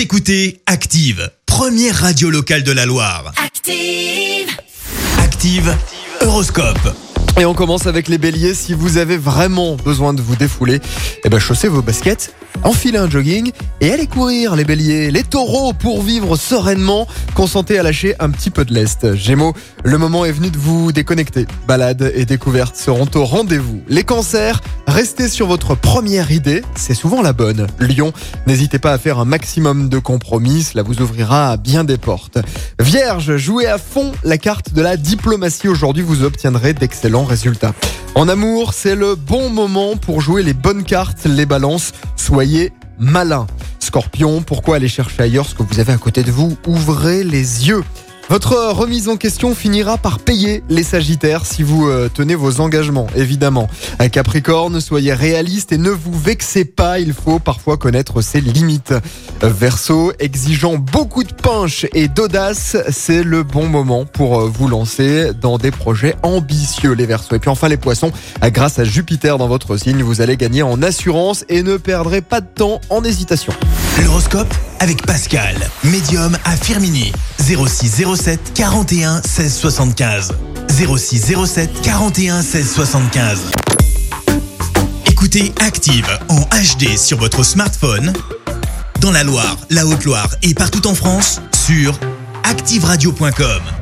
Vous écoutez Active, première radio locale de la Loire. Active. Active, Horoscope. Et on commence avec les béliers. Si vous avez vraiment besoin de vous défouler, eh ben chaussez vos baskets, enfilez un jogging et allez courir les béliers. Les taureaux, pour vivre sereinement, consentez à lâcher un petit peu de lest. Gémeaux, le moment est venu de vous déconnecter. Balades et découvertes seront au rendez-vous. Les cancers, restez sur votre première idée, c'est souvent la bonne. Lion, n'hésitez pas à faire un maximum de compromis, cela vous ouvrira bien des portes. Vierge, jouez à fond la carte de la diplomatie. Aujourd'hui, vous obtiendrez d'excellents résultats. En amour, c'est le bon moment pour jouer les bonnes cartes, les balances. Soyez malin. Scorpion, pourquoi aller chercher ailleurs ce que vous avez à côté de vous? Ouvrez les yeux. Votre remise en question finira par payer les Sagittaires si vous euh, tenez vos engagements, évidemment. À Capricorne, soyez réaliste et ne vous vexez pas, il faut parfois connaître ses limites. Verseau, exigeant beaucoup de punch et d'audace, c'est le bon moment pour euh, vous lancer dans des projets ambitieux, les Verseaux. Et puis enfin les Poissons, grâce à Jupiter dans votre signe, vous allez gagner en assurance et ne perdrez pas de temps en hésitation. L'horoscope avec Pascal, médium à Firmini. 06 07 41 16 75. 06 07 41 16 75. Écoutez Active en HD sur votre smartphone, dans la Loire, la Haute-Loire et partout en France, sur activeradio.com.